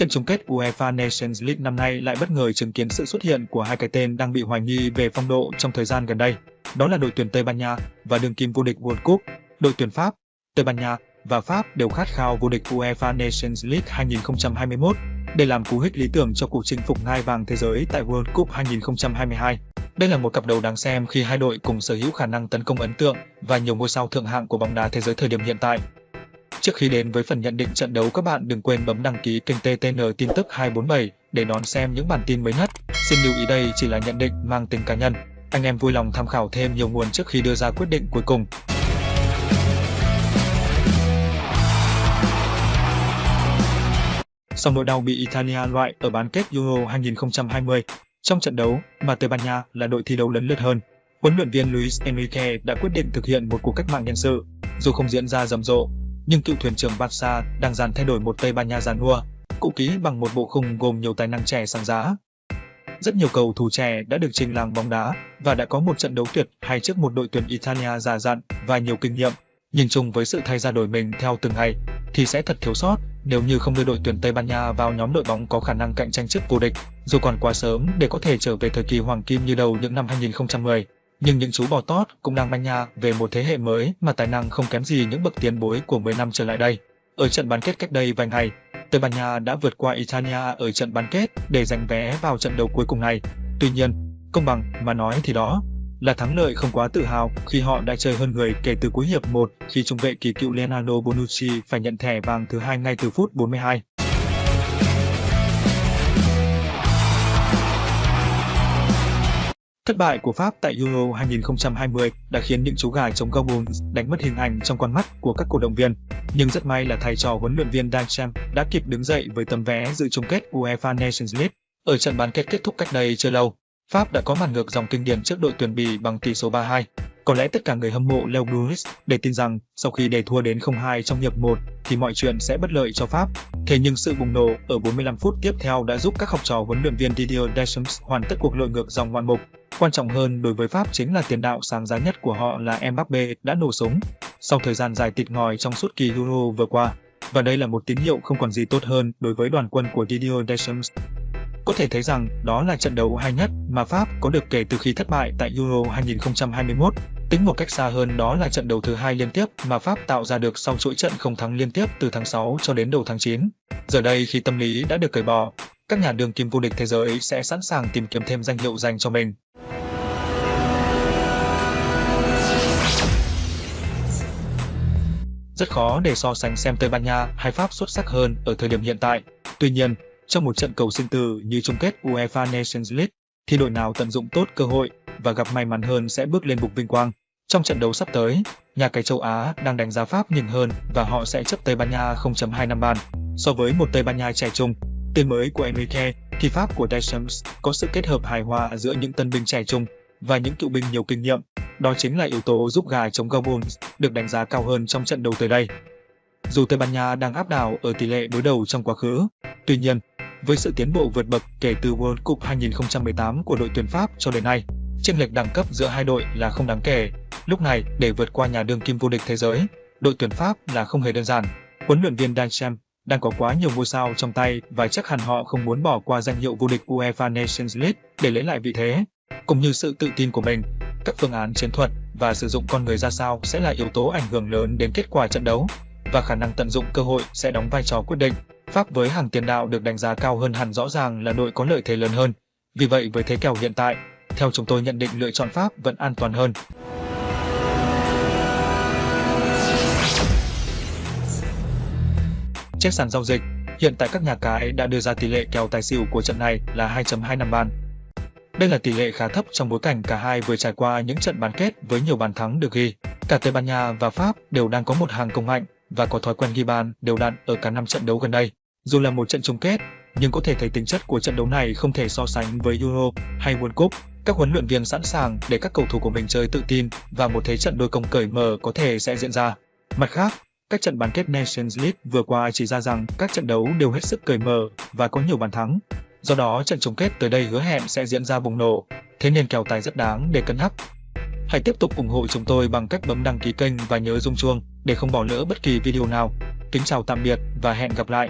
Trận chung kết UEFA Nations League năm nay lại bất ngờ chứng kiến sự xuất hiện của hai cái tên đang bị hoài nghi về phong độ trong thời gian gần đây. Đó là đội tuyển Tây Ban Nha và đương kim vô địch World Cup. Đội tuyển Pháp, Tây Ban Nha và Pháp đều khát khao vô địch UEFA Nations League 2021 để làm cú hích lý tưởng cho cuộc chinh phục ngai vàng thế giới tại World Cup 2022. Đây là một cặp đấu đáng xem khi hai đội cùng sở hữu khả năng tấn công ấn tượng và nhiều ngôi sao thượng hạng của bóng đá thế giới thời điểm hiện tại. Trước khi đến với phần nhận định trận đấu các bạn đừng quên bấm đăng ký kênh TTN tin tức 247 để đón xem những bản tin mới nhất. Xin lưu ý đây chỉ là nhận định mang tính cá nhân. Anh em vui lòng tham khảo thêm nhiều nguồn trước khi đưa ra quyết định cuối cùng. Sau nỗi đau bị Italia loại ở bán kết Euro 2020, trong trận đấu mà Tây Ban Nha là đội thi đấu lấn lướt hơn, huấn luyện viên Luis Enrique đã quyết định thực hiện một cuộc cách mạng nhân sự. Dù không diễn ra rầm rộ, nhưng cựu thuyền trưởng Barca đang dàn thay đổi một Tây Ban Nha giàn nua, cụ ký bằng một bộ khung gồm nhiều tài năng trẻ sáng giá. Rất nhiều cầu thủ trẻ đã được trình làng bóng đá và đã có một trận đấu tuyệt hay trước một đội tuyển Italia già dặn và nhiều kinh nghiệm. Nhìn chung với sự thay ra đổi mình theo từng ngày thì sẽ thật thiếu sót nếu như không đưa đội tuyển Tây Ban Nha vào nhóm đội bóng có khả năng cạnh tranh chức vô địch, dù còn quá sớm để có thể trở về thời kỳ hoàng kim như đầu những năm 2010 nhưng những chú bò tót cũng đang manh nha về một thế hệ mới mà tài năng không kém gì những bậc tiền bối của 10 năm trở lại đây. Ở trận bán kết cách đây vài ngày, Tây Ban Nha đã vượt qua Italia ở trận bán kết để giành vé vào trận đấu cuối cùng này. Tuy nhiên, công bằng mà nói thì đó là thắng lợi không quá tự hào khi họ đã chơi hơn người kể từ cuối hiệp 1 khi trung vệ kỳ cựu Leonardo Bonucci phải nhận thẻ vàng thứ hai ngay từ phút 42. Thất bại của Pháp tại Euro 2020 đã khiến những chú gà chống Gabon đánh mất hình ảnh trong con mắt của các cổ động viên. Nhưng rất may là thầy trò huấn luyện viên Deschamps đã kịp đứng dậy với tấm vé dự chung kết UEFA Nations League. Ở trận bán kết kết thúc cách đây chưa lâu, Pháp đã có màn ngược dòng kinh điển trước đội tuyển Bỉ bằng tỷ số 3-2. Có lẽ tất cả người hâm mộ Leo Bruce để tin rằng sau khi để thua đến 0-2 trong hiệp 1 thì mọi chuyện sẽ bất lợi cho Pháp. Thế nhưng sự bùng nổ ở 45 phút tiếp theo đã giúp các học trò huấn luyện viên Didier Deschamps hoàn tất cuộc lội ngược dòng ngoạn mục. Quan trọng hơn đối với Pháp chính là tiền đạo sáng giá nhất của họ là Mbappe đã nổ súng sau thời gian dài tịt ngòi trong suốt kỳ Euro vừa qua. Và đây là một tín hiệu không còn gì tốt hơn đối với đoàn quân của Didier Deschamps. Có thể thấy rằng đó là trận đấu hay nhất mà Pháp có được kể từ khi thất bại tại Euro 2021. Tính một cách xa hơn đó là trận đấu thứ hai liên tiếp mà Pháp tạo ra được sau chuỗi trận không thắng liên tiếp từ tháng 6 cho đến đầu tháng 9. Giờ đây khi tâm lý đã được cởi bỏ, các nhà đường kim vô địch thế giới sẽ sẵn sàng tìm kiếm thêm danh hiệu dành cho mình. Rất khó để so sánh xem Tây Ban Nha hay Pháp xuất sắc hơn ở thời điểm hiện tại. Tuy nhiên, trong một trận cầu sinh tử như chung kết UEFA Nations League, thì đội nào tận dụng tốt cơ hội và gặp may mắn hơn sẽ bước lên bục vinh quang. Trong trận đấu sắp tới, nhà cái châu Á đang đánh giá Pháp nhỉnh hơn và họ sẽ chấp Tây Ban Nha 0.25 bàn. So với một Tây Ban Nha trẻ trung, Tiền mới của Enrique, thì Pháp của Deschamps có sự kết hợp hài hòa giữa những tân binh trẻ trung và những cựu binh nhiều kinh nghiệm. Đó chính là yếu tố giúp gà chống Gabon được đánh giá cao hơn trong trận đấu tới đây. Dù Tây Ban Nha đang áp đảo ở tỷ lệ đối đầu trong quá khứ, tuy nhiên, với sự tiến bộ vượt bậc kể từ World Cup 2018 của đội tuyển Pháp cho đến nay, chênh lệch đẳng cấp giữa hai đội là không đáng kể. Lúc này, để vượt qua nhà đương kim vô địch thế giới, đội tuyển Pháp là không hề đơn giản. Huấn luyện viên Deschamps đang có quá nhiều ngôi sao trong tay và chắc hẳn họ không muốn bỏ qua danh hiệu vô địch UEFA Nations League để lấy lại vị thế. Cũng như sự tự tin của mình, các phương án chiến thuật và sử dụng con người ra sao sẽ là yếu tố ảnh hưởng lớn đến kết quả trận đấu và khả năng tận dụng cơ hội sẽ đóng vai trò quyết định. Pháp với hàng tiền đạo được đánh giá cao hơn hẳn rõ ràng là đội có lợi thế lớn hơn. Vì vậy với thế kèo hiện tại, theo chúng tôi nhận định lựa chọn Pháp vẫn an toàn hơn. Trên sàn giao dịch, hiện tại các nhà cái đã đưa ra tỷ lệ kèo tài xỉu của trận này là 2.25 bàn. Đây là tỷ lệ khá thấp trong bối cảnh cả hai vừa trải qua những trận bán kết với nhiều bàn thắng được ghi. Cả Tây Ban Nha và Pháp đều đang có một hàng công mạnh và có thói quen ghi bàn đều đặn ở cả năm trận đấu gần đây. Dù là một trận chung kết, nhưng có thể thấy tính chất của trận đấu này không thể so sánh với Euro hay World Cup. Các huấn luyện viên sẵn sàng để các cầu thủ của mình chơi tự tin và một thế trận đôi công cởi mở có thể sẽ diễn ra. Mặt khác, các trận bán kết Nations League vừa qua chỉ ra rằng các trận đấu đều hết sức cởi mở và có nhiều bàn thắng. Do đó, trận chung kết tới đây hứa hẹn sẽ diễn ra bùng nổ, thế nên kèo tài rất đáng để cân nhắc. Hãy tiếp tục ủng hộ chúng tôi bằng cách bấm đăng ký kênh và nhớ rung chuông để không bỏ lỡ bất kỳ video nào. Kính chào tạm biệt và hẹn gặp lại.